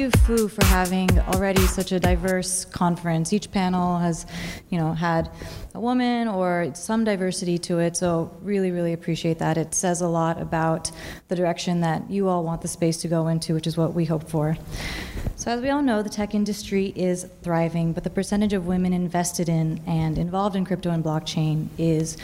you, Fu, for having already such a diverse conference. Each panel has, you know, had a woman or some diversity to it, so really, really appreciate that. It says a lot about the direction that you all want the space to go into, which is what we hope for. So, as we all know, the tech industry is thriving, but the percentage of women invested in and involved in crypto and blockchain is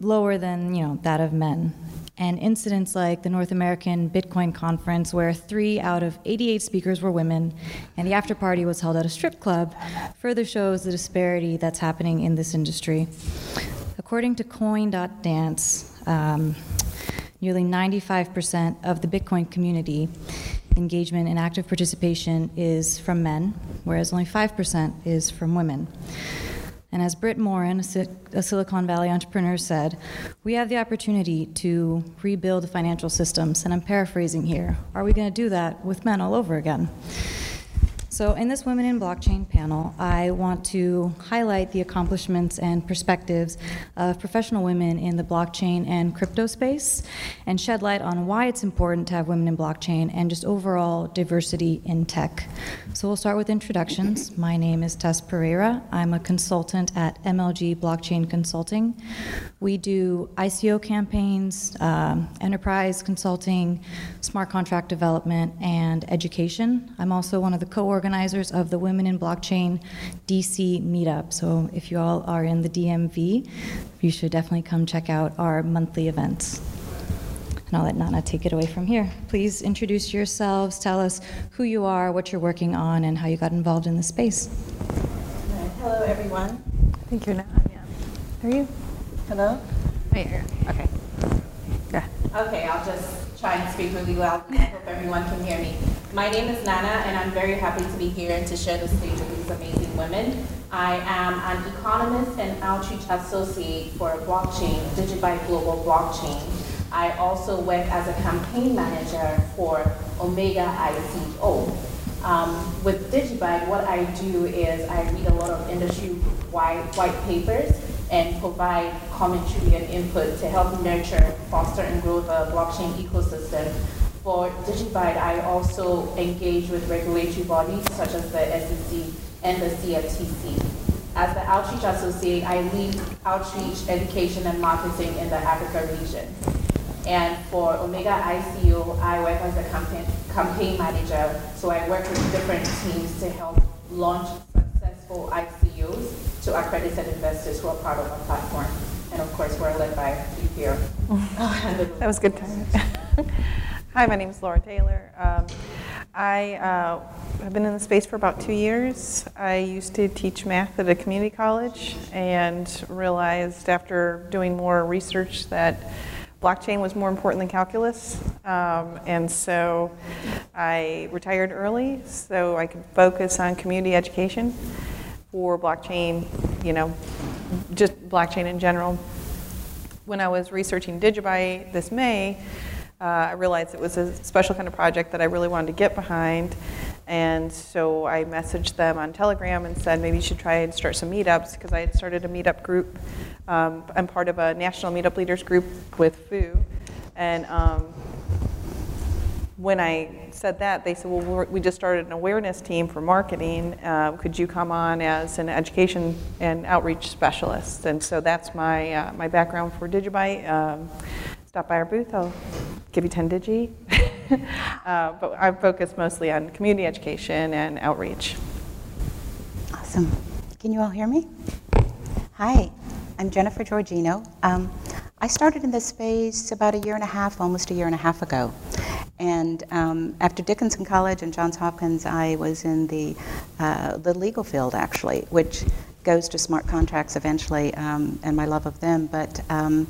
lower than you know that of men. And incidents like the North American Bitcoin Conference, where three out of 88 speakers were women, and the after party was held at a strip club, further shows the disparity that's happening in this industry. According to Coin.dance, um, nearly 95% of the Bitcoin community engagement and active participation is from men, whereas only 5% is from women. And as Britt Morin, a Silicon Valley entrepreneur, said, we have the opportunity to rebuild financial systems. And I'm paraphrasing here. Are we going to do that with men all over again? So, in this Women in Blockchain panel, I want to highlight the accomplishments and perspectives of professional women in the blockchain and crypto space and shed light on why it's important to have women in blockchain and just overall diversity in tech. So, we'll start with introductions. My name is Tess Pereira. I'm a consultant at MLG Blockchain Consulting. We do ICO campaigns, um, enterprise consulting, smart contract development, and education. I'm also one of the co organizers of the Women in Blockchain DC meetup. So if you all are in the DMV, you should definitely come check out our monthly events. And I'll let Nana take it away from here. Please introduce yourselves, tell us who you are, what you're working on, and how you got involved in the space. Hello, everyone. I think you're not. Yeah. Are you? Hello? Oh, yeah, Okay. Yeah. Okay, I'll just try and speak really loud. I hope everyone can hear me. My name is Nana, and I'm very happy to be here and to share the stage with these amazing women. I am an economist and outreach associate for blockchain, Digibyte Global Blockchain. I also work as a campaign manager for Omega ICO. Um, with Digibyte, what I do is I read a lot of industry-wide white papers and provide commentary and input to help nurture, foster, and grow the blockchain ecosystem for Digibyte, I also engage with regulatory bodies such as the SEC and the CFTC. As the Outreach Associate, I lead outreach, education, and marketing in the Africa region. And for Omega ICO, I work as a campaign, campaign manager, so I work with different teams to help launch successful ICOs to accredited investors who are part of our platform. And of course, we're led by here. that was good time. Hi, my name is Laura Taylor. Um, I uh, have been in the space for about two years. I used to teach math at a community college and realized after doing more research that blockchain was more important than calculus. Um, and so I retired early so I could focus on community education for blockchain, you know, just blockchain in general. When I was researching Digibyte this May, uh, I realized it was a special kind of project that I really wanted to get behind. And so I messaged them on Telegram and said maybe you should try and start some meetups because I had started a meetup group. Um, I'm part of a national meetup leaders group with FOO. And um, when I said that, they said, well, we just started an awareness team for marketing. Uh, could you come on as an education and outreach specialist? And so that's my, uh, my background for Digibyte. Um, stop by our booth. I'll give you 10 digi. uh, but I focus mostly on community education and outreach. Awesome. Can you all hear me? Hi, I'm Jennifer Giorgino. Um, I started in this space about a year and a half, almost a year and a half ago. And um, after Dickinson College and Johns Hopkins, I was in the, uh, the legal field actually, which goes to smart contracts eventually um, and my love of them, but um,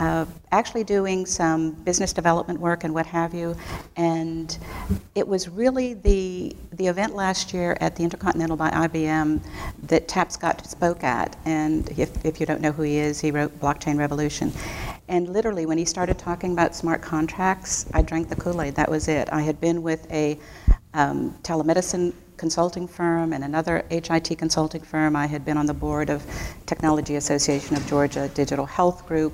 uh, actually doing some business development work and what have you. And it was really the, the event last year at the Intercontinental by IBM that Tapscott spoke at. And if, if you don't know who he is, he wrote Blockchain Revolution. And literally, when he started talking about smart contracts, I drank the Kool Aid. That was it. I had been with a um, telemedicine consulting firm and another HIT consulting firm. I had been on the board of Technology Association of Georgia Digital Health Group.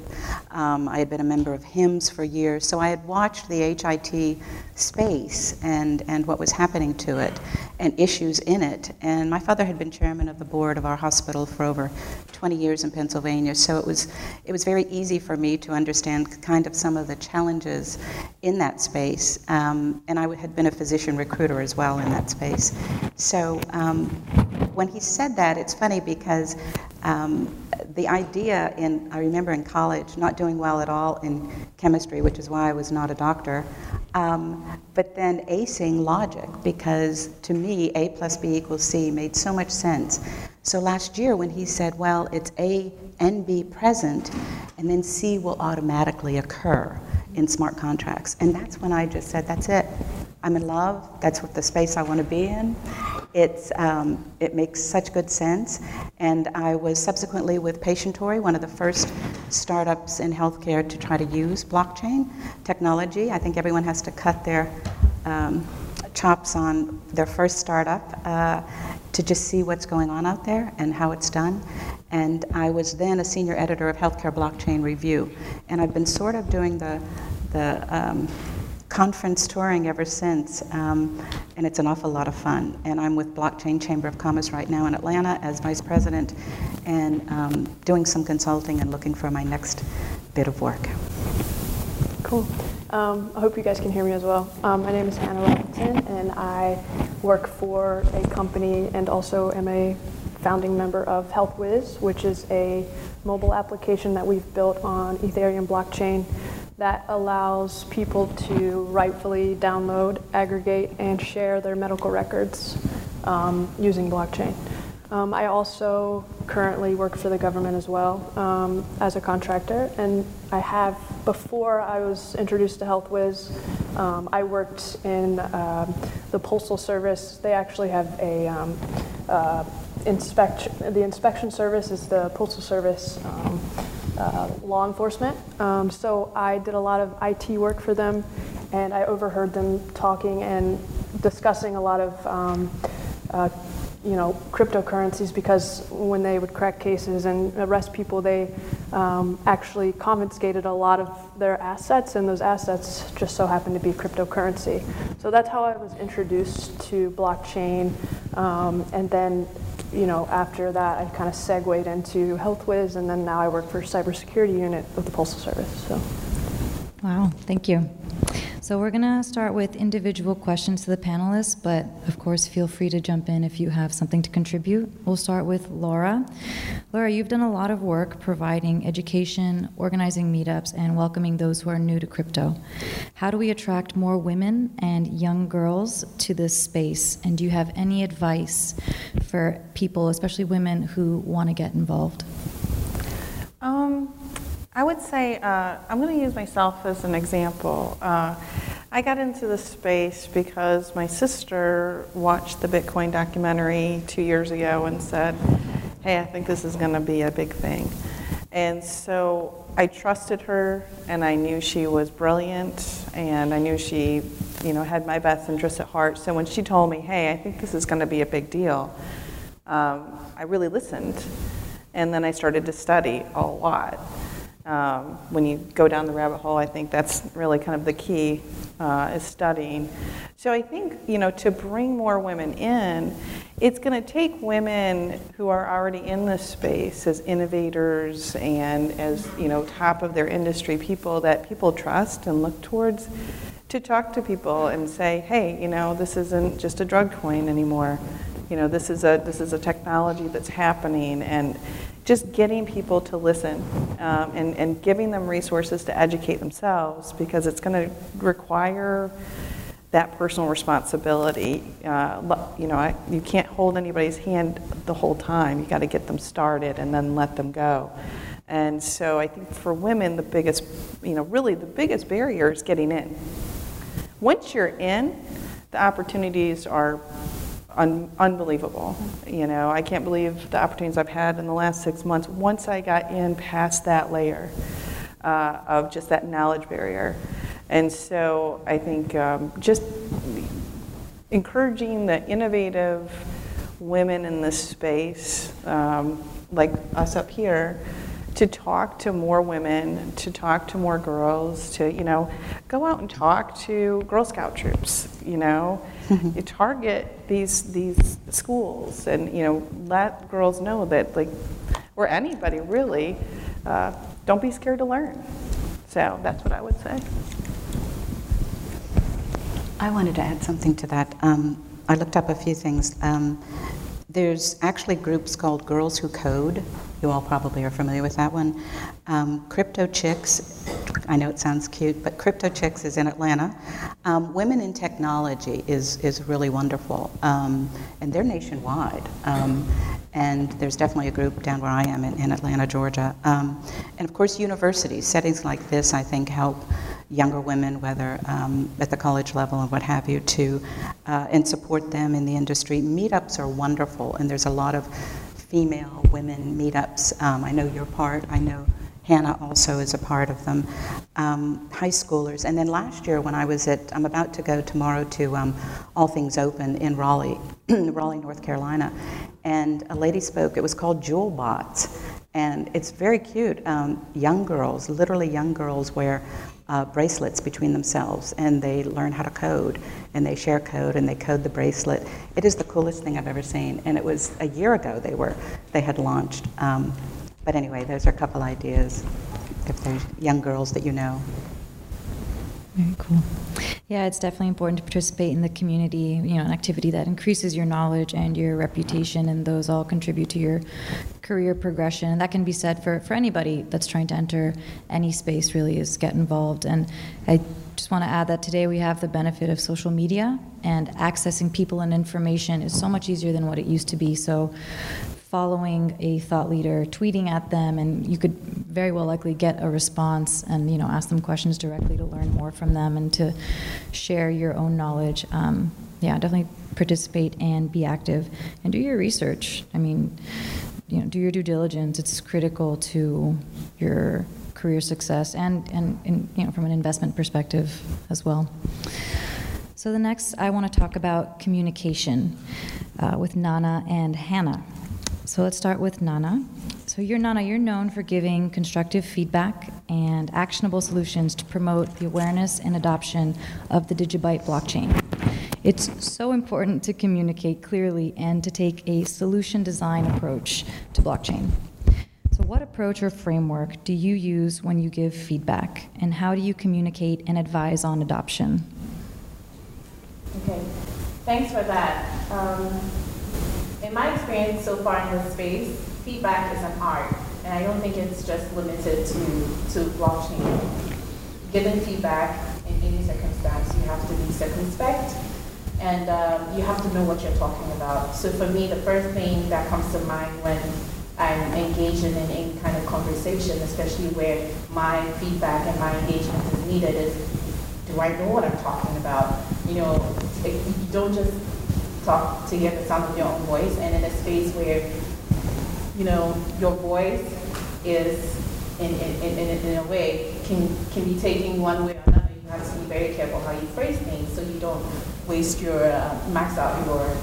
Um, I had been a member of HIMSS for years, so I had watched the HIT space and, and what was happening to it and issues in it. And my father had been chairman of the board of our hospital for over 20 years in Pennsylvania, so it was, it was very easy for me to understand kind of some of the challenges in that space. Um, and I had been a physician recruiter as well in that space. So um, when he said that, it's funny because um, the idea in, I remember in college, not doing well at all in chemistry, which is why I was not a doctor, um, but then acing logic because to me, A plus B equals C made so much sense. So last year, when he said, well, it's A and B present, and then C will automatically occur in smart contracts. And that's when I just said, that's it. I'm in love. That's what the space I want to be in. It's, um, it makes such good sense. And I was subsequently with Patientory, one of the first startups in healthcare to try to use blockchain technology. I think everyone has to cut their um, chops on their first startup uh, to just see what's going on out there and how it's done. And I was then a senior editor of Healthcare Blockchain Review. And I've been sort of doing the, the um, conference touring ever since, um, and it's an awful lot of fun. And I'm with Blockchain Chamber of Commerce right now in Atlanta as vice president, and um, doing some consulting and looking for my next bit of work. Cool. Um, I hope you guys can hear me as well. Um, my name is Hannah Robinson, and I work for a company and also am a founding member of HealthWiz, which is a mobile application that we've built on Ethereum blockchain that allows people to rightfully download, aggregate, and share their medical records um, using blockchain. Um, I also currently work for the government as well um, as a contractor, and I have, before I was introduced to HealthWiz, um, I worked in um, the Postal Service. They actually have a um, uh, inspection, the inspection service is the Postal Service um, uh, law enforcement. so I did a lot of IT work for them, and I overheard them talking and discussing a lot of uh, you know, cryptocurrencies because when they would crack cases and arrest people, they um, actually confiscated a lot of their assets, and those assets just so happened to be cryptocurrency. So that's how I was introduced to blockchain, um, and then, you know, after that, I kind of segued into HealthWiz, and then now I work for cybersecurity unit of the Postal Service. So. Wow, thank you. So we're going to start with individual questions to the panelists, but of course, feel free to jump in if you have something to contribute. We'll start with Laura. Laura, you've done a lot of work providing education, organizing meetups, and welcoming those who are new to crypto. How do we attract more women and young girls to this space? And do you have any advice for people, especially women, who want to get involved? Um, I would say, uh, I'm going to use myself as an example. Uh, I got into this space because my sister watched the Bitcoin documentary two years ago and said, hey, I think this is going to be a big thing. And so I trusted her and I knew she was brilliant and I knew she, you know, had my best interests at heart. So when she told me, hey, I think this is going to be a big deal, um, I really listened. And then I started to study a lot. Um, when you go down the rabbit hole, I think that's really kind of the key uh, is studying. So I think you know to bring more women in, it's going to take women who are already in this space as innovators and as you know top of their industry, people that people trust and look towards, to talk to people and say, hey, you know, this isn't just a drug coin anymore. You know, this is a this is a technology that's happening and just getting people to listen um, and, and giving them resources to educate themselves because it's going to require that personal responsibility. Uh, you know, I, you can't hold anybody's hand the whole time. You got to get them started and then let them go. And so I think for women, the biggest, you know, really the biggest barrier is getting in. Once you're in, the opportunities are un- unbelievable. You know, I can't believe the opportunities I've had in the last six months once I got in past that layer uh, of just that knowledge barrier. And so I think um, just encouraging the innovative women in this space, um, like us up here, to talk to more women, to talk to more girls, to, you know, go out and talk to Girl Scout troops, you know. you target these these schools and, you know, let girls know that like or anybody really, uh, don't be scared to learn. So that's what I would say. I wanted to add something to that. Um, I looked up a few things. Um, there's actually groups called Girls Who Code. You all probably are familiar with that one. Um, Crypto Chicks, I know it sounds cute, but Crypto Chicks is in Atlanta. Um, Women in Technology is, is really wonderful, um, and they're nationwide. Um, and there's definitely a group down where I am in, in Atlanta, Georgia. Um, and of course, universities, settings like this, I think, help younger women, whether um, at the college level and what have you, to uh, and support them in the industry. Meetups are wonderful, and there's a lot of female women meetups. Um, I know you're part. I know Hannah also is a part of them. Um, high schoolers, and then last year when I was at, I'm about to go tomorrow to um, All Things Open in Raleigh, Raleigh, North Carolina, and a lady spoke. It was called Jewelbots, and it's very cute. Um, young girls, literally young girls, wear uh, bracelets between themselves and they learn how to code and they share code and they code the bracelet. It is the coolest thing I've ever seen. And it was a year ago they were they had launched. But anyway, those are a couple ideas if there's young girls that you know. Very cool. Yeah, it's definitely important to participate in the community, you know, an activity that increases your knowledge and your reputation, and those all contribute to your career progression. And that can be said for, for anybody that's trying to enter any space, really, is get involved. And I just want to add that today we have the benefit of social media, and accessing people and information is so much easier than what it used to be. So following a thought leader, tweeting at them, and you could very well likely get a response and you know ask them questions directly to learn more from them and to share your own knowledge. Um, yeah, definitely participate and be active and do your research. I mean, you know, do your due diligence. It's critical to your career success and, and, and you know from an investment perspective as well. So the next, I want to talk about communication uh, with Nana and Hannah. So let's start with Nana. So you're Nana, you're known for giving constructive feedback and actionable solutions to promote the awareness and adoption of the Digibyte blockchain. It's so important to communicate clearly and to take a solution design approach to blockchain. So, what approach or framework do you use when you give feedback, and how do you communicate and advise on adoption? Okay, thanks for that. Um, in my experience so far in this space, feedback is an art, and I don't think it's just limited to, to blockchain. Given feedback in any circumstance, you have to be circumspect, and um, you have to know what you're talking about. So for me, the first thing that comes to mind when I'm engaging in any kind of conversation, especially where my feedback and my engagement is needed, is do I know what I'm talking about? You know, it, you don't just talk to hear the sound of your own voice and in a space where, you know, your voice is in, in, in, in a way can, can be taken one way or another. You have to be very careful how you phrase things so you don't waste your, uh, max out your,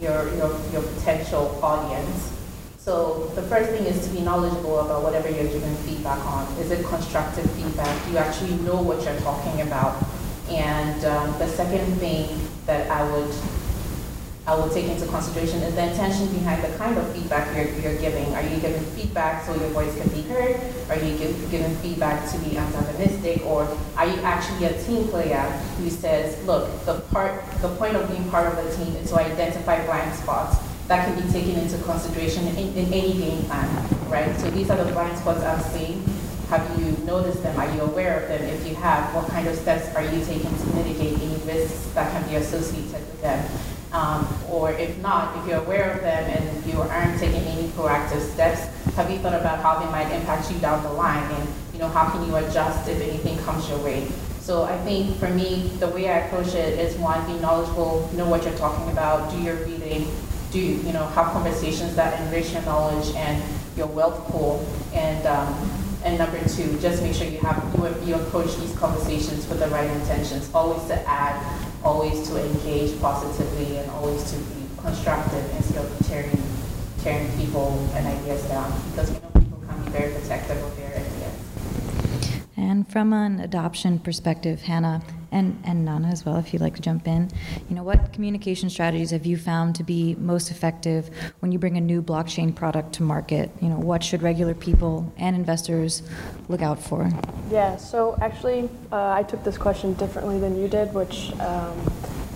your, your, your potential audience. So the first thing is to be knowledgeable about whatever you're giving feedback on. Is it constructive feedback? Do you actually know what you're talking about? And um, the second thing that I would I would take into consideration is the intention behind the kind of feedback you're, you're giving. Are you giving feedback so your voice can be heard? Are you give, giving feedback to be antagonistic? Or are you actually a team player who says, look, the part, the point of being part of the team is to identify blind spots that can be taken into consideration in, in any game plan, right? So these are the blind spots I'm seeing have you noticed them? Are you aware of them? If you have, what kind of steps are you taking to mitigate any risks that can be associated with them? Um, or if not, if you're aware of them and you aren't taking any proactive steps, have you thought about how they might impact you down the line? And you know, how can you adjust if anything comes your way? So I think for me, the way I approach it is one, be knowledgeable, know what you're talking about, do your reading, do you know have conversations that enrich your knowledge and your wealth pool, and um, and number two, just make sure you have you, approach these conversations with the right intentions, always to add always to engage positively and always to be constructive instead of tearing, tearing people and ideas down because we know people can be very protective of their ideas. And from an adoption perspective, Hannah, and, and Nana as well, if you'd like to jump in. You know, what communication strategies have you found to be most effective when you bring a new blockchain product to market? You know, what should regular people and investors look out for? Yeah, so actually, uh, I took this question differently than you did, which um,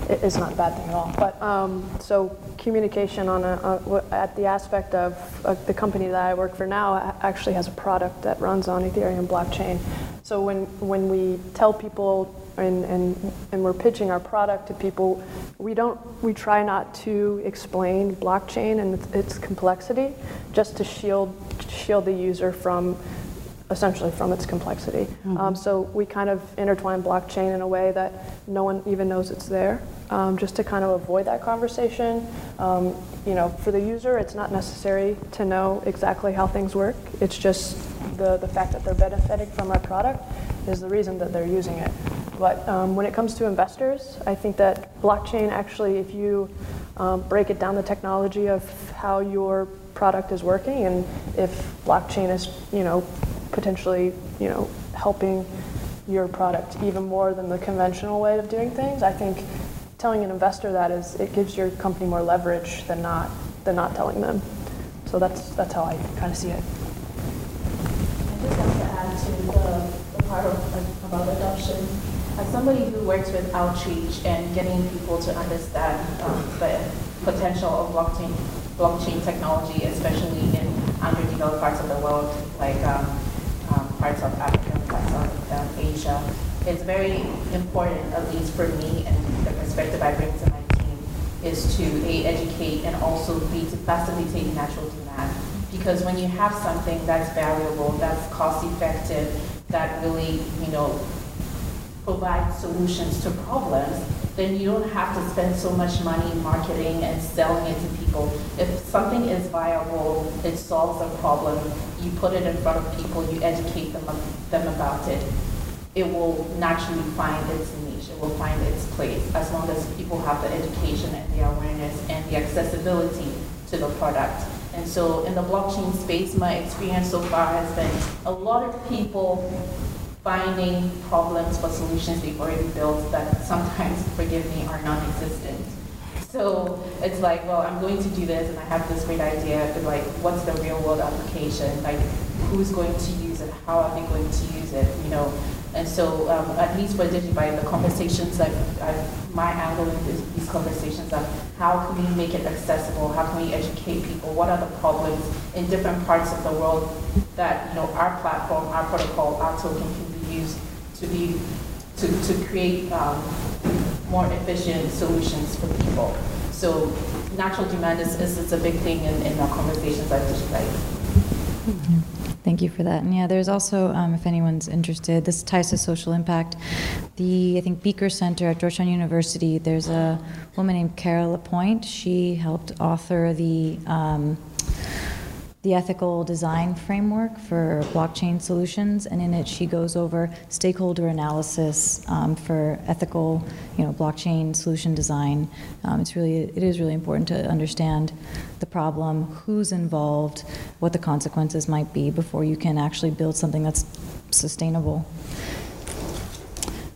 is not a bad thing at all. But um, so communication on a, at the aspect of uh, the company that I work for now actually has a product that runs on Ethereum blockchain. So when when we tell people and, and, and we're pitching our product to people, we don't we try not to explain blockchain and its, its complexity, just to shield shield the user from essentially from its complexity. Mm-hmm. Um, so we kind of intertwine blockchain in a way that no one even knows it's there, um, just to kind of avoid that conversation. Um, you know, for the user, it's not necessary to know exactly how things work. It's just the, the fact that they're benefiting from our product is the reason that they're using it. But um, when it comes to investors, I think that blockchain actually, if you um, break it down the technology of how your product is working, and if blockchain is, you know, potentially, you know, helping your product even more than the conventional way of doing things, I think telling an investor that is it gives your company more leverage than not than not telling them. So that's that's how I kind of see it. I just want to add to the, the part of, about adoption as somebody who works with outreach and getting people to understand um, the potential of blockchain, blockchain technology, especially in underdeveloped parts of the world, like um, um, parts of Africa, parts of um, Asia, it's very important, at least for me and the perspective I bring to my team, is to A, educate and also B, to facilitate natural demand. Because when you have something that's valuable, that's cost effective, that really, you know, provide solutions to problems, then you don't have to spend so much money marketing and selling it to people. If something is viable, it solves a problem, you put it in front of people, you educate them, them about it, it will naturally find its niche, it will find its place, as long as people have the education and the awareness and the accessibility to the product. And so in the blockchain space, my experience so far has been a lot of people finding problems for solutions they've already built that sometimes, forgive me, are non-existent. So it's like, well, I'm going to do this and I have this great idea, but like, what's the real world application? Like, who's going to use it? How are they going to use it? You know, and so um, at least for DigiByte, the conversations I've, I've my angle in these conversations are how can we make it accessible? How can we educate people? What are the problems in different parts of the world that you know our platform, our protocol, our token can be used to be to, to create um, more efficient solutions for people. So natural demand is, is, is a big thing in, in our conversations at DigiByte. Thank you for that. And yeah, there's also, um, if anyone's interested, this ties to social impact. The, I think, Beaker Center at Georgetown University, there's a woman named Cara LaPointe. She helped author the um, the ethical design framework for blockchain solutions, and in it she goes over stakeholder analysis um, for ethical, you know, blockchain solution design. Um, it's really, it is really important to understand the problem, who's involved, what the consequences might be before you can actually build something that's sustainable.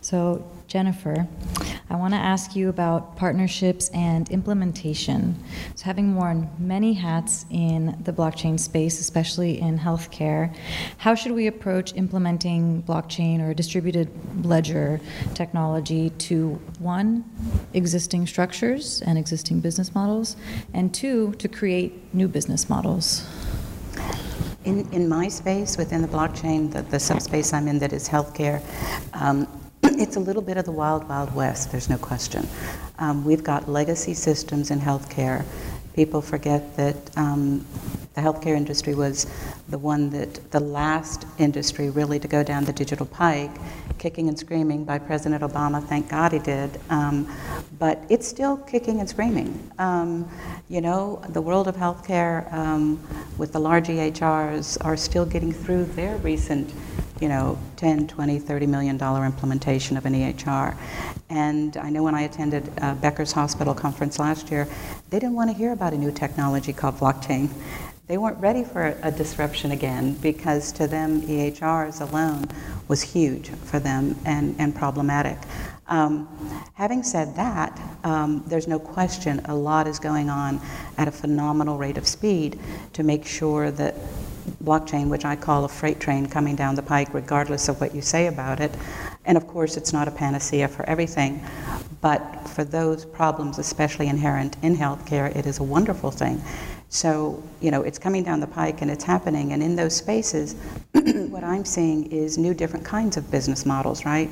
So Jennifer, I want to ask you about partnerships and implementation. So, having worn many hats in the blockchain space, especially in healthcare, how should we approach implementing blockchain or distributed ledger technology to one, existing structures and existing business models, and two, to create new business models? In, in my space within the blockchain, the, the subspace I'm in that is healthcare, um, it's a little bit of the wild, wild west, there's no question. Um, we've got legacy systems in healthcare. People forget that um, the healthcare industry was the one that, the last industry really to go down the digital pike, kicking and screaming by President Obama. Thank God he did. Um, but it's still kicking and screaming. Um, you know, the world of healthcare um, with the large EHRs are still getting through their recent you know, 10, 20, 30 million dollar implementation of an EHR. And I know when I attended uh, Becker's Hospital conference last year, they didn't want to hear about a new technology called blockchain. They weren't ready for a, a disruption again because to them EHRs alone was huge for them and, and problematic. Um, having said that, um, there's no question a lot is going on at a phenomenal rate of speed to make sure that blockchain, which I call a freight train coming down the pike, regardless of what you say about it. And of course, it's not a panacea for everything, but for those problems, especially inherent in healthcare, it is a wonderful thing. So, you know, it's coming down the pike and it's happening. And in those spaces, what I'm seeing is new different kinds of business models, right?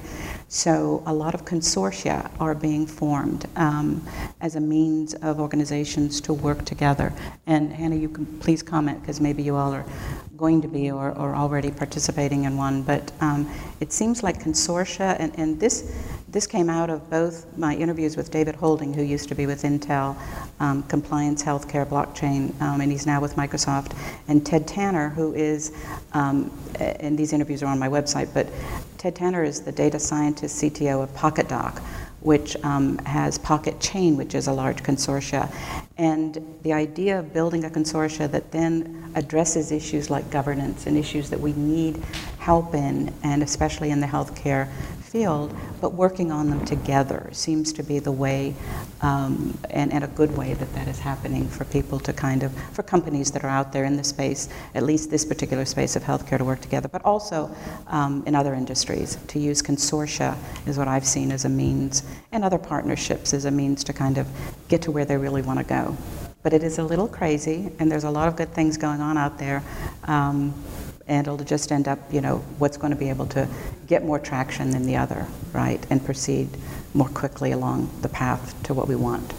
So, a lot of consortia are being formed um, as a means of organizations to work together. And Hannah, you can please comment because maybe you all are going to be or, or already participating in one. But um, it seems like consortia, and, and this this came out of both my interviews with David Houlding, who used to be with Intel, um, compliance, healthcare, blockchain, um, and he's now with Microsoft, and Ted Tanner, who is, um, and these interviews are on my website, but Ted Tanner is the data scientist CTO of PokitDok, which um, has Pocket Chain, which is a large consortia. And the idea of building a consortia that then addresses issues like governance and issues that we need help in, and especially in the healthcare field, but working on them together seems to be the way, um, and, and a good way that that is happening for people to kind of, for companies that are out there in the space, at least this particular space of healthcare to work together, but also um, in other industries. To use consortia is what I've seen as a means, and other partnerships as a means to kind of get to where they really want to go. But it is a little crazy, and there's a lot of good things going on out there. Um, and it'll just end up, you know, what's going to be able to get more traction than the other, right, and proceed more quickly along the path to what we want,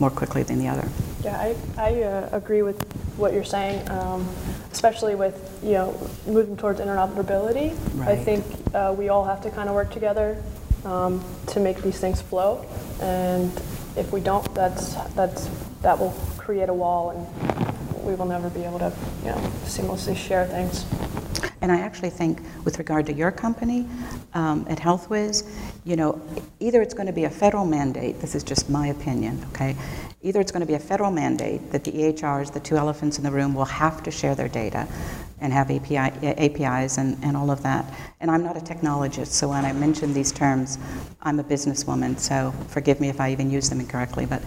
more quickly than the other. Yeah, I, I uh, agree with what you're saying, um, especially with, you know, moving towards interoperability. Right. I think uh, we all have to kind of work together um, to make these things flow, and if we don't, that's, that's, that will create a wall and we will never be able to, you know, seamlessly share things. And I actually think, with regard to your company um, at HealthWiz, you know, either it's going to be a federal mandate. This is just my opinion, okay? Either it's going to be a federal mandate that the EHRs, the two elephants in the room, will have to share their data and have API, APIs and, and all of that. And I'm not a technologist, so when I mention these terms, I'm a businesswoman, so forgive me if I even use them incorrectly. But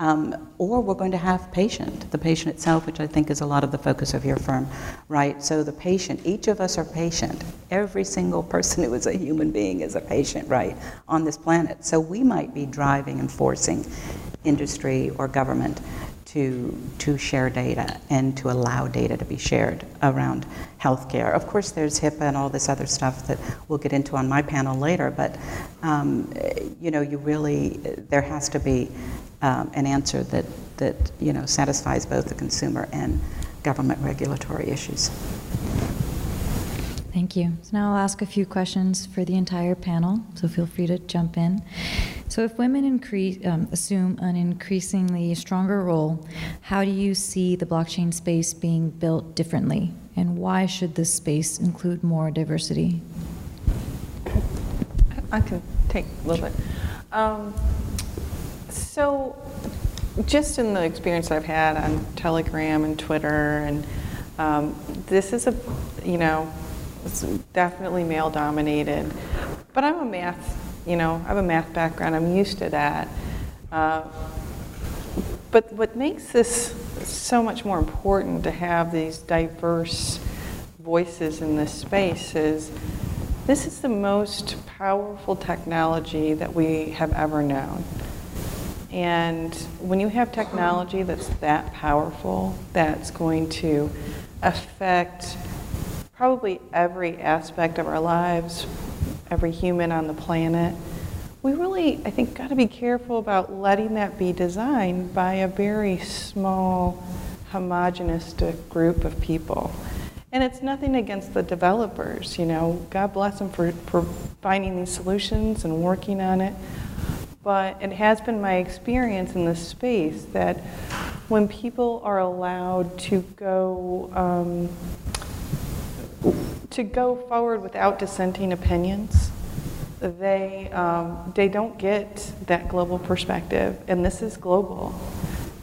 um, or we're going to have patient, the patient itself, which I think is a lot of the focus of your firm, right? So the patient, each of us are patient. Every single person who is a human being is a patient, right, on this planet. So we might be driving and forcing industry or government to, to share data and to allow data to be shared around healthcare. Of course, there's HIPAA and all this other stuff that we'll get into on my panel later, but um, you know, you really, there has to be um, an answer that, that you know, satisfies both the consumer and government regulatory issues. Thank you. So now I'll ask a few questions for the entire panel, so feel free to jump in. So, if women increase, um, assume an increasingly stronger role, how do you see the blockchain space being built differently? And why should this space include more diversity? I can take a little bit. Um, so, just in the experience I've had on Telegram and Twitter, and um, this is a, you know, it's definitely male dominated. But I'm a math, you know, I have a math background. I'm used to that. Uh, but what makes this so much more important to have these diverse voices in this space is this is the most powerful technology that we have ever known. And when you have technology that's that powerful, that's going to affect probably every aspect of our lives, every human on the planet, we really, I think, got to be careful about letting that be designed by a very small, homogenistic group of people. And it's nothing against the developers, you know, God bless them for, for finding these solutions and working on it. But it has been my experience in this space that when people are allowed to go um, to go forward without dissenting opinions. They, um, they don't get that global perspective, and this is global.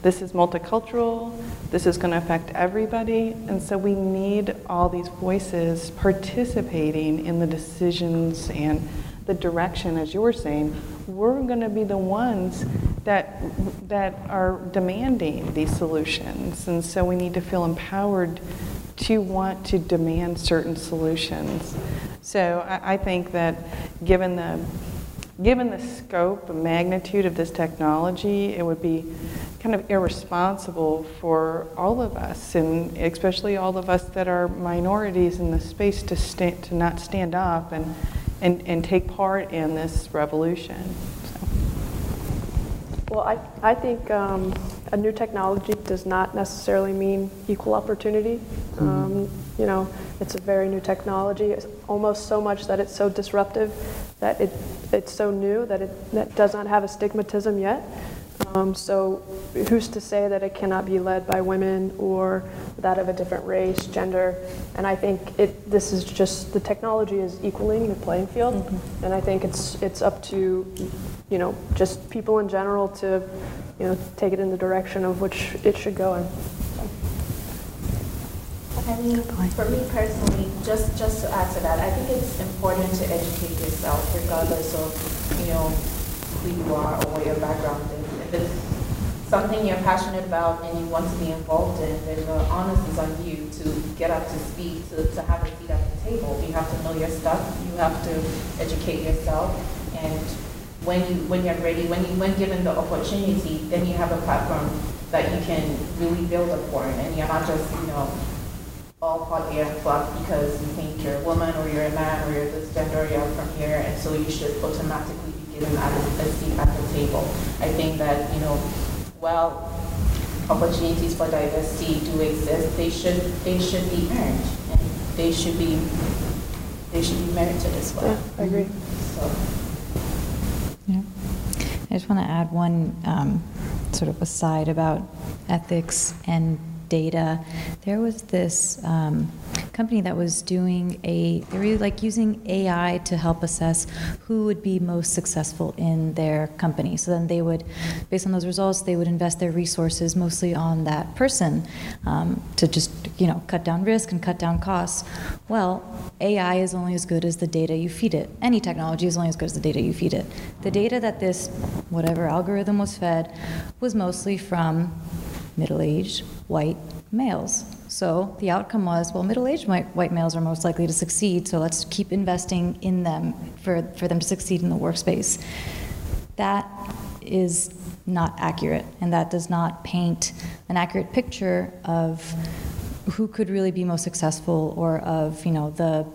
This is multicultural, this is going to affect everybody, and so we need all these voices participating in the decisions and the direction, as you were saying. We're going to be the ones that, that are demanding these solutions, and so we need to feel empowered to want to demand certain solutions. So I, I think that given the given the scope and magnitude of this technology, it would be kind of irresponsible for all of us, and especially all of us that are minorities in the space, to, sta- to not stand up and, and, and take part in this revolution. Well, I, I think um, a new technology does not necessarily mean equal opportunity. Mm-hmm. Um, you know, it's a very new technology, it's almost so much that it's so disruptive that it, it's so new that it that does not have a stigmatism yet. Um, so who's to say that it cannot be led by women or that of a different race, gender? And I think it, this is just the technology is equaling the playing field, mm-hmm. and I think it's it's up to you know just people in general to you know take it in the direction of which it should go in. I mean, for me personally, just just to add to that, I think it's important to educate yourself, regardless of you know who you are or what your background is. If it's something you're passionate about and you want to be involved in, then the onus is on you to get up to speed, to, to have a seat at the table. You have to know your stuff. You have to educate yourself, and when you when you're ready, when you when given the opportunity, then you have a platform that you can really build upon, and you're not just you know all hot air fluff because you think you're a woman or you're a man or you're this gender, or you're from here, and so you should automatically given a seat at the table. I think that, you know, while opportunities for diversity do exist, they should they should be earned and they should be they should be merited as well. Yeah, I agree. So. Yeah. I just want to add one um, sort of aside about ethics and data. There was this um, company that was doing a, they were like using AI to help assess who would be most successful in their company. So then they would, based on those results, they would invest their resources mostly on that person um, to just, you know, cut down risk and cut down costs. Well, AI is only as good as the data you feed it. Any technology is only as good as the data you feed it. The data that this, whatever algorithm was fed, was mostly from middle aged white males. So the outcome was well, middle aged white, males are most likely to succeed, so let's keep investing in them for, for them to succeed in the workspace. That is not accurate, and that does not paint an accurate picture of who could really be most successful or of you know the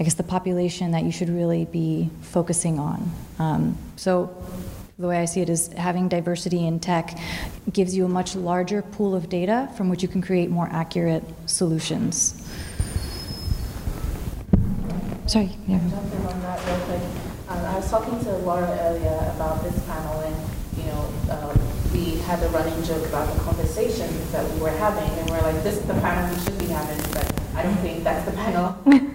I guess the population that you should really be focusing on. Um, so the way I see it is having diversity in tech gives you a much larger pool of data from which you can create more accurate solutions. Sorry. Yeah. Jump in on that real quick. Um, I was talking to Laura earlier about this panel, and you know, uh, we had a running joke about the conversations that we were having, and we're like, "This is the panel we should be having," but I don't think that's the panel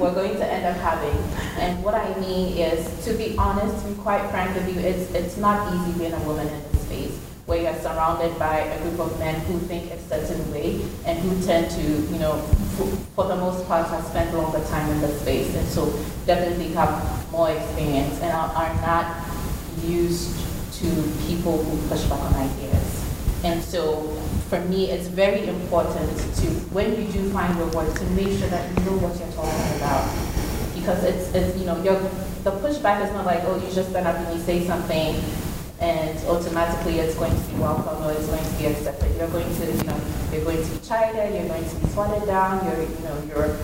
we're going to end up having. And what I mean is, to be honest and quite frank with you, it's, it's not easy being a woman in this space where you're surrounded by a group of men who think a certain way and who tend to, you know, for, for the most part have spent longer time in the space and so definitely have more experience and are, are not used to people who push back on ideas. And so for me, it's very important to, when you do find your voice, to make sure that you know what you're talking about. Because it's, it's you know, the pushback is not like, oh, you just stand up and you say something and automatically it's going to be welcome or it's going to be accepted. You're going to, you know, you're going to be chided, you're going to be swatted down, your, you know, your,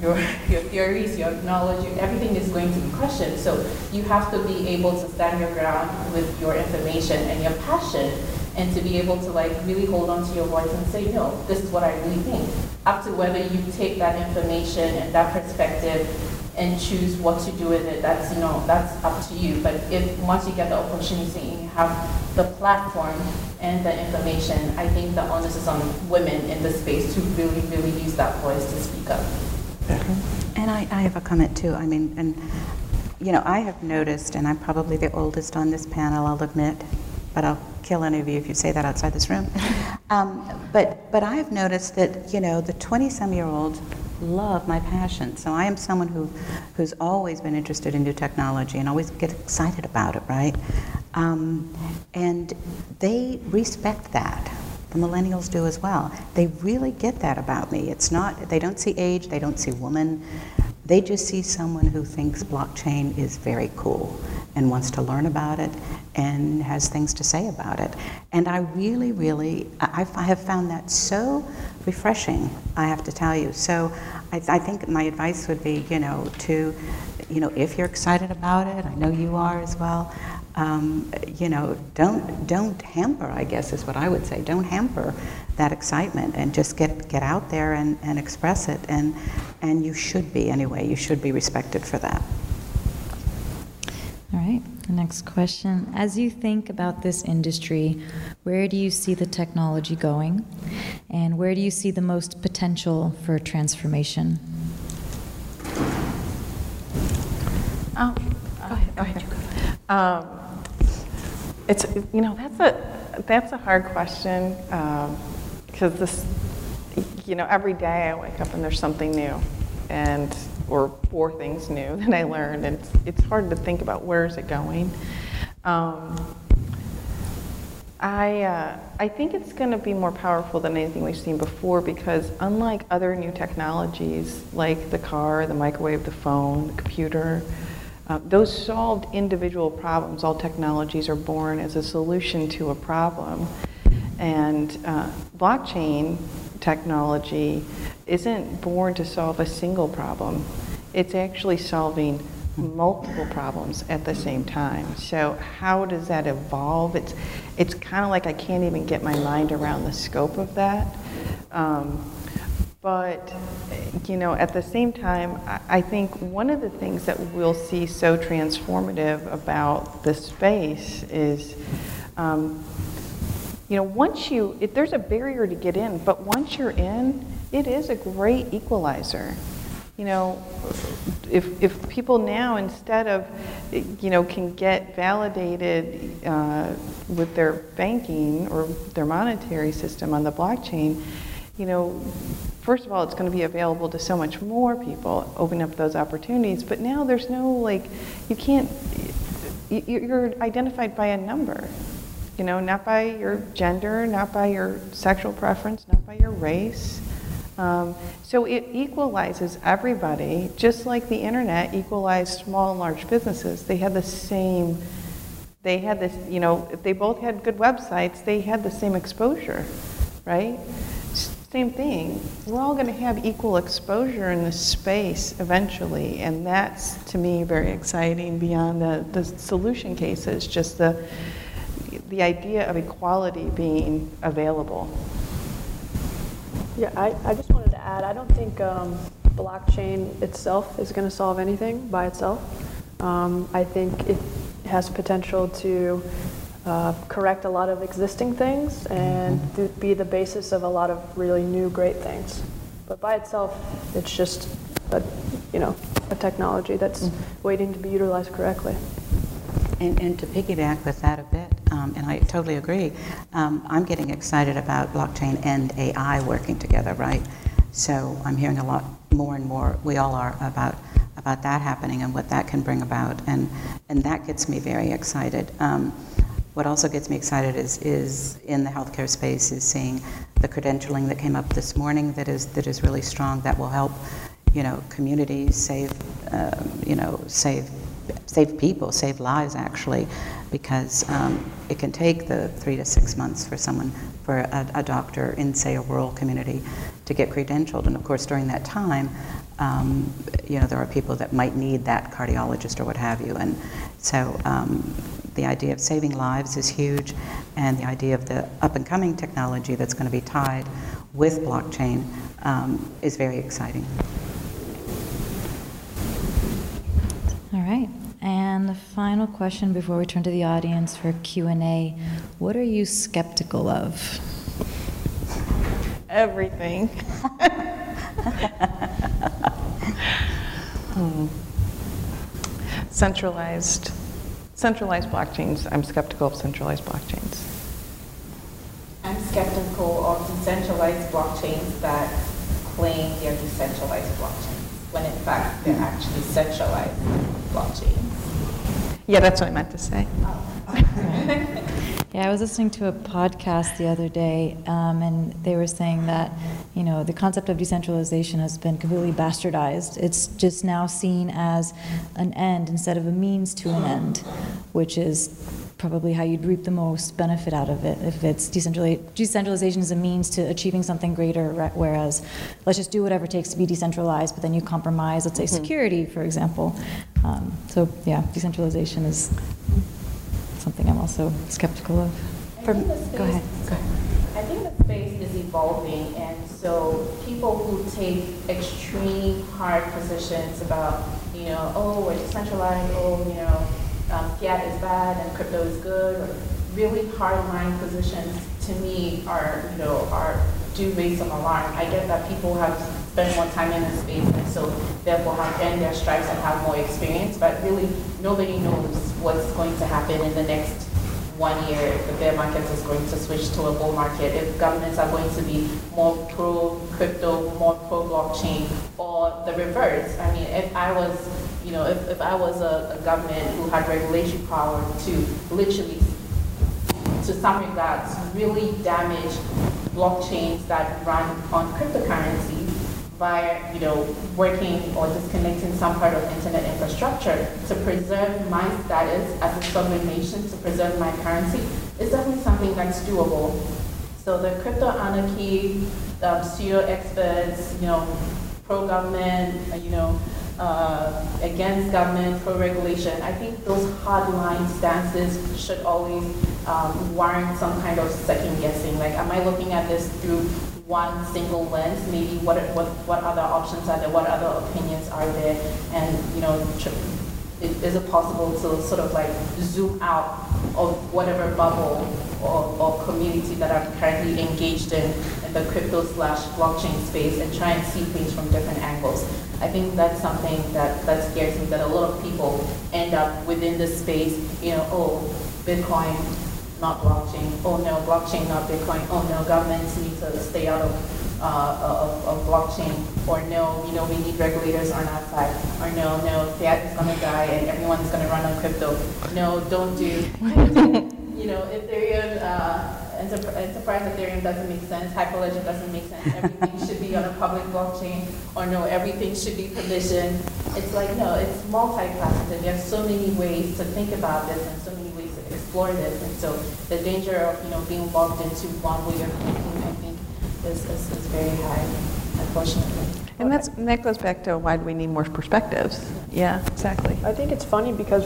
your, your theories, your knowledge, everything is going to be questioned. So you have to be able to stand your ground with your information and your passion and to be able to like really hold on to your voice and say, no, this is what I really think. Up to whether you take that information and that perspective and choose what to do with it, that's you know, that's up to you. But if once you get the opportunity and you have the platform and the information, I think the onus is on women in the space to really, really use that voice to speak up. And I, I have a comment too. I mean, and you know, I have noticed, and I'm probably the oldest on this panel, I'll admit, but I'll kill any of you if you say that outside this room. Um, but, but I have noticed that, you know, the 20 some year olds love my passion. So I am someone who, who's always been interested in new technology and always get excited about it, right? Um, and they respect that. The millennials do as well. They really get that about me. It's not, they don't see age, they don't see woman. They just see someone who thinks blockchain is very cool and wants to learn about it and has things to say about it. And I really, really, I, I have found that so refreshing, I have to tell you. So I, I think my advice would be, you know, to, you know, if you're excited about it, I know you are as well, um, you know, don't don't hamper. I guess is what I would say. Don't hamper that excitement, and just get get out there and, and express it. And and you should be anyway. You should be respected for that. All right. The next question: As you think about this industry, where do you see the technology going, and where do you see the most potential for transformation? Oh, go ahead. Go ahead. Um, it's you know that's a that's a hard question because this you know every day I wake up and there's something new and or four things new that I learned and it's, it's hard to think about where is it going. Um, I, uh, I think it's going to be more powerful than anything we've seen before because unlike other new technologies like the car, the microwave, the phone, the computer, uh, those solved individual problems. All technologies are born as a solution to a problem. And uh, blockchain technology isn't born to solve a single problem, it's actually solving multiple problems at the same time. So how does that evolve? It's it's kind of like I can't even get my mind around the scope of that. Um, but, you know, at the same time, I think one of the things that we'll see so transformative about the space is, um, you know, once you, there's a barrier to get in, but once you're in, it is a great equalizer. You know, if, if people now, instead of, you know, can get validated uh, with their banking or their monetary system on the blockchain, you know, first of all, it's going to be available to so much more people, opening up those opportunities. But now there's no like, you can't, you're identified by a number. You know, not by your gender, not by your sexual preference, not by your race. Um, so it equalizes everybody, just like the internet equalized small and large businesses. They had the same, they had this, you know, if they both had good websites, they had the same exposure, right? Same thing. We're all going to have equal exposure in this space eventually, and that's to me very exciting beyond the, the solution cases, just the, the idea of equality being available. Yeah, I, I just wanted to add I don't think um, blockchain itself is going to solve anything by itself. Um, I think it has potential to uh, correct a lot of existing things and mm-hmm. be the basis of a lot of really new great things. But by itself, it's just a, you know, a technology that's mm-hmm. waiting to be utilized correctly. And, and to piggyback with that a bit, um, and I totally agree, um, I'm getting excited about blockchain and AI working together, right? So I'm hearing a lot more and more, we all are, about about that happening and what that can bring about, and and that gets me very excited. Um, what also gets me excited is, is in the healthcare space is seeing the credentialing that came up this morning that is, that is really strong that will help you know, communities save, um, you know, save, save people, save lives actually, because um, it can take the three to six months for someone, for a, a, doctor in, say, a rural community to get credentialed. And of course, during that time, um, you know, there are people that might need that cardiologist or what have you. And so um, the idea of saving lives is huge, and the idea of the up and coming technology that's going to be tied with blockchain um, is very exciting. All right. And the final question before we turn to the audience for Q&A, what are you skeptical of? Everything. Hmm. Centralized, centralized blockchains. I'm skeptical of centralized blockchains. I'm skeptical of decentralized blockchains that claim they're decentralized blockchains, when in fact they're actually centralized blockchains. Yeah, that's what I meant to say. Yeah, I was listening to a podcast the other day, um, and they were saying that, you know, the concept of decentralization has been completely bastardized. It's just now seen as an end instead of a means to an end, which is probably how you'd reap the most benefit out of it. If it's decentralization is a means to achieving something greater, whereas let's just do whatever it takes to be decentralized, but then you compromise, let's say, mm-hmm. security, for example. Um, so yeah, decentralization is something I'm also skeptical of. From, go ahead. Go ahead. I think the space is evolving, and so people who take extreme hard positions about, you know, oh, we're decentralized, oh, you know, um, fiat is bad and crypto is good, really hard line positions to me are, you know, are do raise some alarm. I get that people have spent more time in the space and so therefore have earned their stripes and have more experience, but really nobody knows what's going to happen in the next one year if the bear market is going to switch to a bull market, if governments are going to be more pro crypto, more pro blockchain, or the reverse. I mean, if I was, you know, if, if I was a, a government who had regulatory power to literally, to some regards, really damage blockchains that run on cryptocurrency, by you know working or disconnecting some part of internet infrastructure to preserve my status as a sovereign nation, to preserve my currency, is definitely something that's doable. So the crypto anarchy, um, pseudo experts, you know, pro government, uh, you know, uh, against government, pro regulation. I think those hardline stances should always um, warrant some kind of second guessing. Like, am I looking at this through one single lens, maybe what, what, what other options are there, what other opinions are there, and you know, is it possible to sort of like zoom out of whatever bubble or, or community that I'm currently engaged in, in the crypto slash blockchain space and try and see things from different angles. I think that's something that, that scares me, that a lot of people end up within this space, you know, oh, Bitcoin, not blockchain. Oh no, blockchain, not Bitcoin. Oh no, governments need to stay out of, uh, of, of blockchain. Or no, you know, we need regulators on our side. Or no, no, fiat is going to die and everyone's going to run on crypto. No, don't do. you know, Ethereum, uh, enterprise Ethereum doesn't make sense. Hyperledger doesn't make sense. Everything should be on a public blockchain. Or no, everything should be provisioned. It's like, no, it's multifaceted. There's so many ways to think about this and so many explore this. And so the danger of you know being locked into one way of thinking, I think, is, is, is very high, unfortunately. And that's and that goes back to why do we need more perspectives? Yeah, exactly. I think it's funny because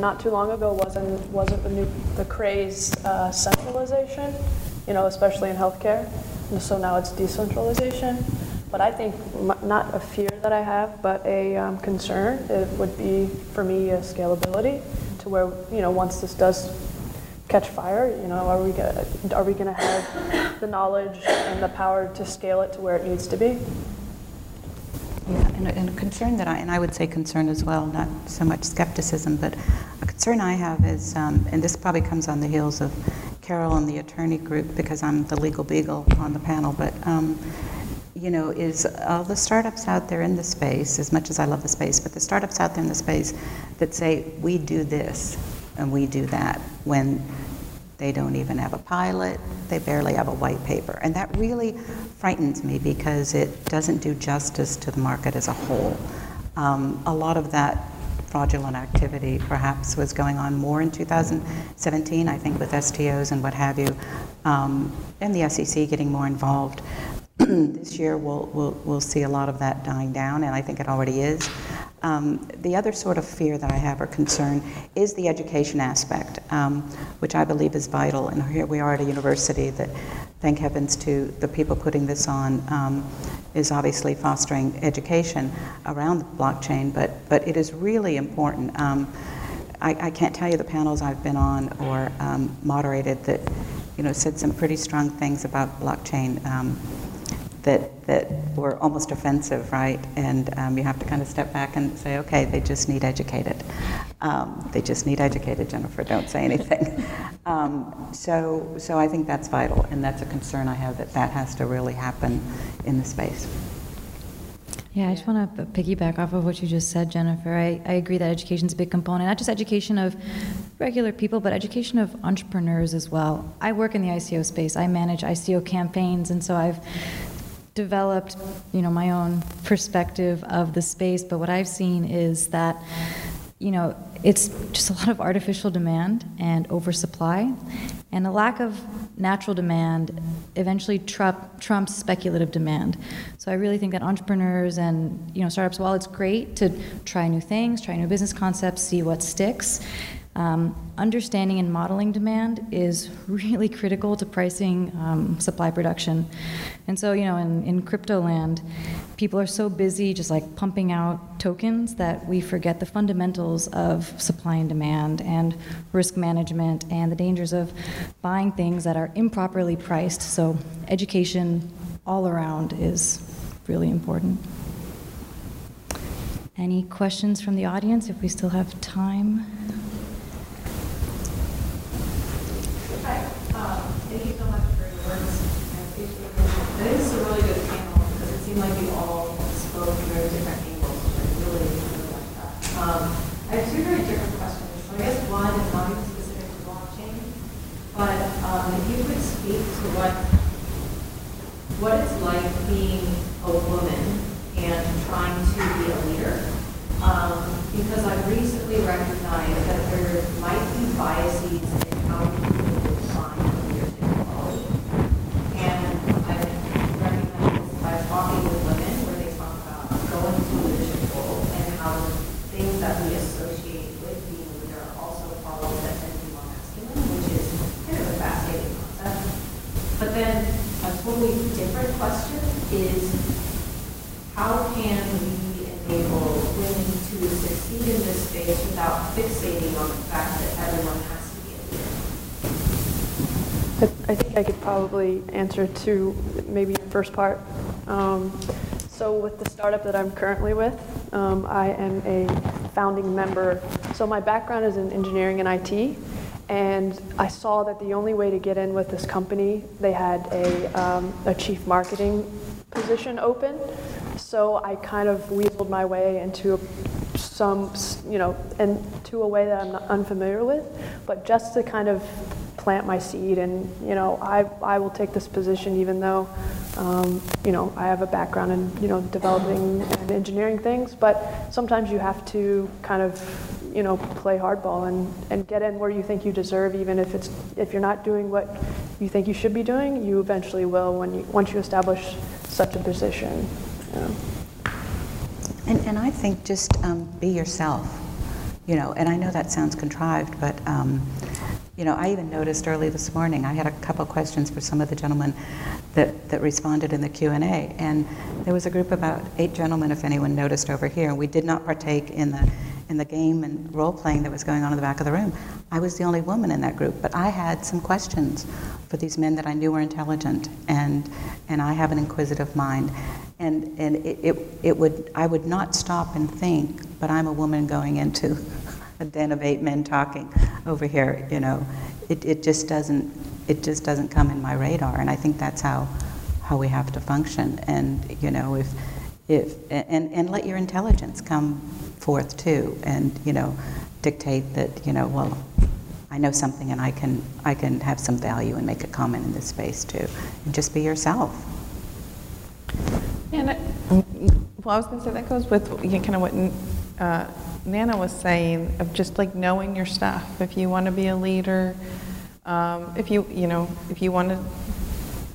not too long ago wasn't wasn't the new the craze uh, centralization, you know, especially in healthcare. And so now it's decentralization. But I think not a fear that I have, but a um, concern. It would be for me a scalability to where you know once this does catch fire, you know, are we gonna, are we going to have the knowledge and the power to scale it to where it needs to be? Yeah, and a, and a concern that I, and I would say concern as well, not so much skepticism, but a concern I have is, um, and this probably comes on the heels of Carol and the attorney group because I'm the legal beagle on the panel, but um, you know, is all the startups out there in the space, as much as I love the space, but the startups out there in the space that say, we do this and we do that, when they don't even have a pilot, they barely have a white paper. And that really frightens me because it doesn't do justice to the market as a whole. Um, a lot of that fraudulent activity perhaps was going on more in 2017, I think, with STOs and what have you, um, and the SEC getting more involved. this year we'll, we'll, we'll see a lot of that dying down, and I think it already is. Um, the other sort of fear that I have or concern is the education aspect, um, which I believe is vital. And here we are at a university that, thank heavens to the people putting this on, um, is obviously fostering education around the blockchain, but, but it is really important. Um, I, I, can't tell you the panels I've been on or um, moderated that you know, said some pretty strong things about blockchain um, that, that were almost offensive, right? And um, you have to kind of step back and say, okay, they just need educated. Um, they just need educated, Jennifer, don't say anything. um, so, so I think that's vital, and that's a concern I have that that has to really happen in the space. Yeah, I just want to piggyback off of what you just said, Jennifer. I, I agree that education is a big component, not just education of regular people, but education of entrepreneurs as well. I work in the ICO space. I manage ICO campaigns, and so I've developed, you know, my own perspective of the space. But what I've seen is that, you know, it's just a lot of artificial demand and oversupply, and a lack of natural demand eventually trump, trumps speculative demand. So I really think that entrepreneurs and you know startups, while it's great to try new things, try new business concepts, see what sticks, um, understanding and modeling demand is really critical to pricing um, supply production. And so, you know, in, in crypto land, people are so busy just like pumping out tokens that we forget the fundamentals of supply and demand and risk management and the dangers of buying things that are improperly priced. So, education all around is really important. Any questions from the audience if we still have time? Hi, thank you so much for your words. I. I this is a really good panel because it seemed like you all spoke from very different angles, I really, really like that. Um, I have two very different questions. So I guess one is not even specific to blockchain, but um, if you could speak to what what it's like being a woman and trying to be a leader. Um, because I've recently recognized that there might be biases in how people talking with women where they talk about going to a leadership role and how the things that we associate with being a leader also follow that tend to be more masculine, which is kind of a fascinating concept. But then a totally different question is how can we enable women to succeed in this space without fixating on the fact that everyone has to be a leader? I think I could probably answer to maybe your first part. Um, so with the startup that I'm currently with, um, I am a founding member. So my background is in engineering and IT, and I saw that the only way to get in with this company, they had a, um, a chief marketing position open. So I kind of weaseled my way into some, you know, and to a way that I'm not unfamiliar with, but just to kind of plant my seed and you know I, I will take this position even though um, you know I have a background in you know developing and engineering things but sometimes you have to kind of you know play hardball and, and get in where you think you deserve even if it's if you're not doing what you think you should be doing you eventually will when you once you establish such a position you know. and, and I think just um, be yourself you know and I know that sounds contrived but um, you know, I even noticed early this morning, I had a couple questions for some of the gentlemen that, that responded in the Q&A, and there was a group of about eight gentlemen, if anyone noticed over here, and we did not partake in the, in the game and role-playing that was going on in the back of the room. I was the only woman in that group, but I had some questions for these men that I knew were intelligent, and, and I have an inquisitive mind. And, and it, it, it would, I would not stop and think, but I'm a woman going into a den of eight men talking over here, you know, it, it just doesn't it just doesn't come in my radar, and I think that's how how we have to function. And you know, if if and and let your intelligence come forth too, and you know, dictate that you know, well, I know something, and I can I can have some value and make a comment in this space too, and just be yourself. And well, I was going to say that goes with you know, kind of what. Uh, Nana was saying of just like knowing your stuff. If you want to be a leader, um, if you you know if you want to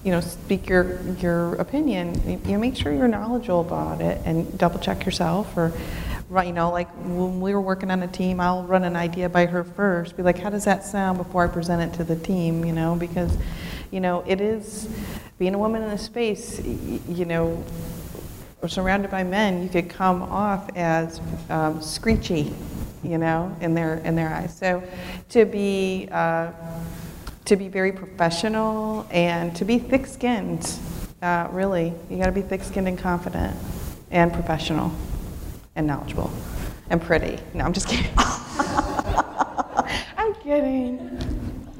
you know speak your your opinion, you, you make sure you're knowledgeable about it and double check yourself or. Right, you know, like when we were working on a team, I'll run an idea by her first. Be like, how does that sound before I present it to the team? You know, because, you know, it is being a woman in this space. You know, or surrounded by men, you could come off as um, screechy, you know, in their in their eyes. So to be uh, to be very professional and to be thick-skinned Uh, really, you got to be thick-skinned and confident, and professional, and knowledgeable, and pretty. No, I'm just kidding. I'm kidding.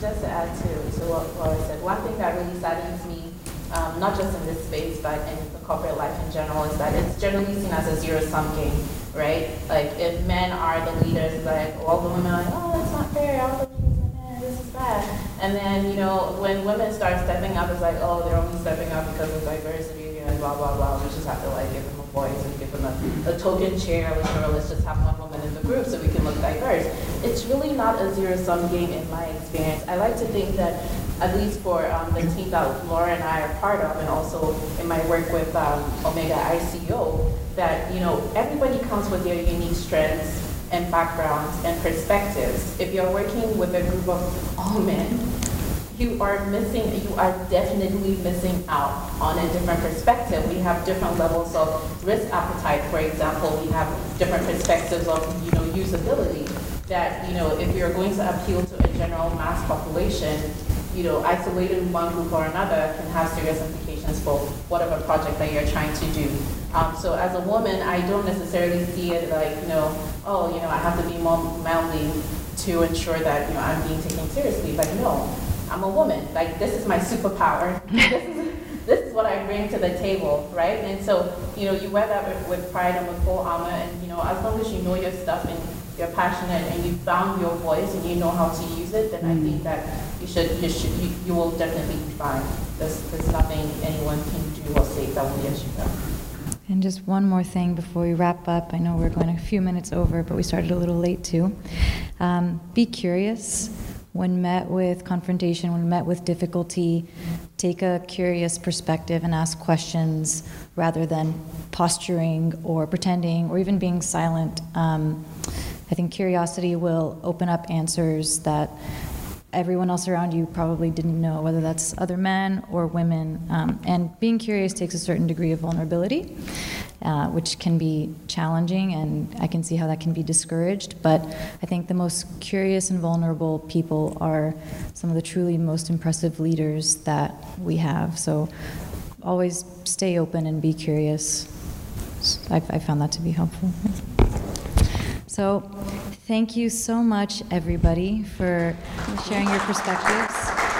Just to add to, to what Laura said, one thing that really saddens me, um, not just in this space, but in the corporate life in general, is that it's generally seen as a zero-sum game, right? Like, if men are the leaders, like, all the women are like, oh, that's not fair, all the leaders are men, this is bad. And then, you know, when women start stepping up, it's like, oh, they're only stepping up because of diversity and blah, blah, blah. We just have to, like, give them a voice and give them a, a token chair, or let's just have one woman in the group so we can look diverse. It's really not a zero-sum game in my experience. I like to think that, at least for um, the team that Laura and I are part of, and also in my work with um, Omega ICO, that, you know, everybody comes with their unique strengths and backgrounds and perspectives. If you're working with a group of all men, you are missing, you are definitely missing out on a different perspective. We have different levels of risk appetite, for example. We have different perspectives of, you know, usability that, you know, if you're going to appeal to a general mass population, you know, isolating one group or another can have serious implications for whatever project that you're trying to do. Um, so as a woman, I don't necessarily see it like, you know, oh, you know, I have to be more manly to ensure that, you know, I'm being taken seriously. Like, no, I'm a woman. Like, this is my superpower. this, is, this is what I bring to the table, right? And so, you know, you wear that with, with pride and with full armor, and, you know, as long as you know your stuff and you're passionate and you found your voice and you know how to use it, then I think that you should, you should, you, you will definitely be fine. There's, there's nothing anyone can do or say that will get you there. And just one more thing before we wrap up. I know we're going a few minutes over, but we started a little late too. Um, be curious. When met with confrontation, when met with difficulty, take a curious perspective and ask questions rather than posturing or pretending or even being silent. Um, I think curiosity will open up answers that everyone else around you probably didn't know, whether that's other men or women. Um, and being curious takes a certain degree of vulnerability, uh, which can be challenging, and I can see how that can be discouraged. But I think the most curious and vulnerable people are some of the truly most impressive leaders that we have. So always stay open and be curious. I, I found that to be helpful. So, thank you so much, everybody, for sharing your perspectives.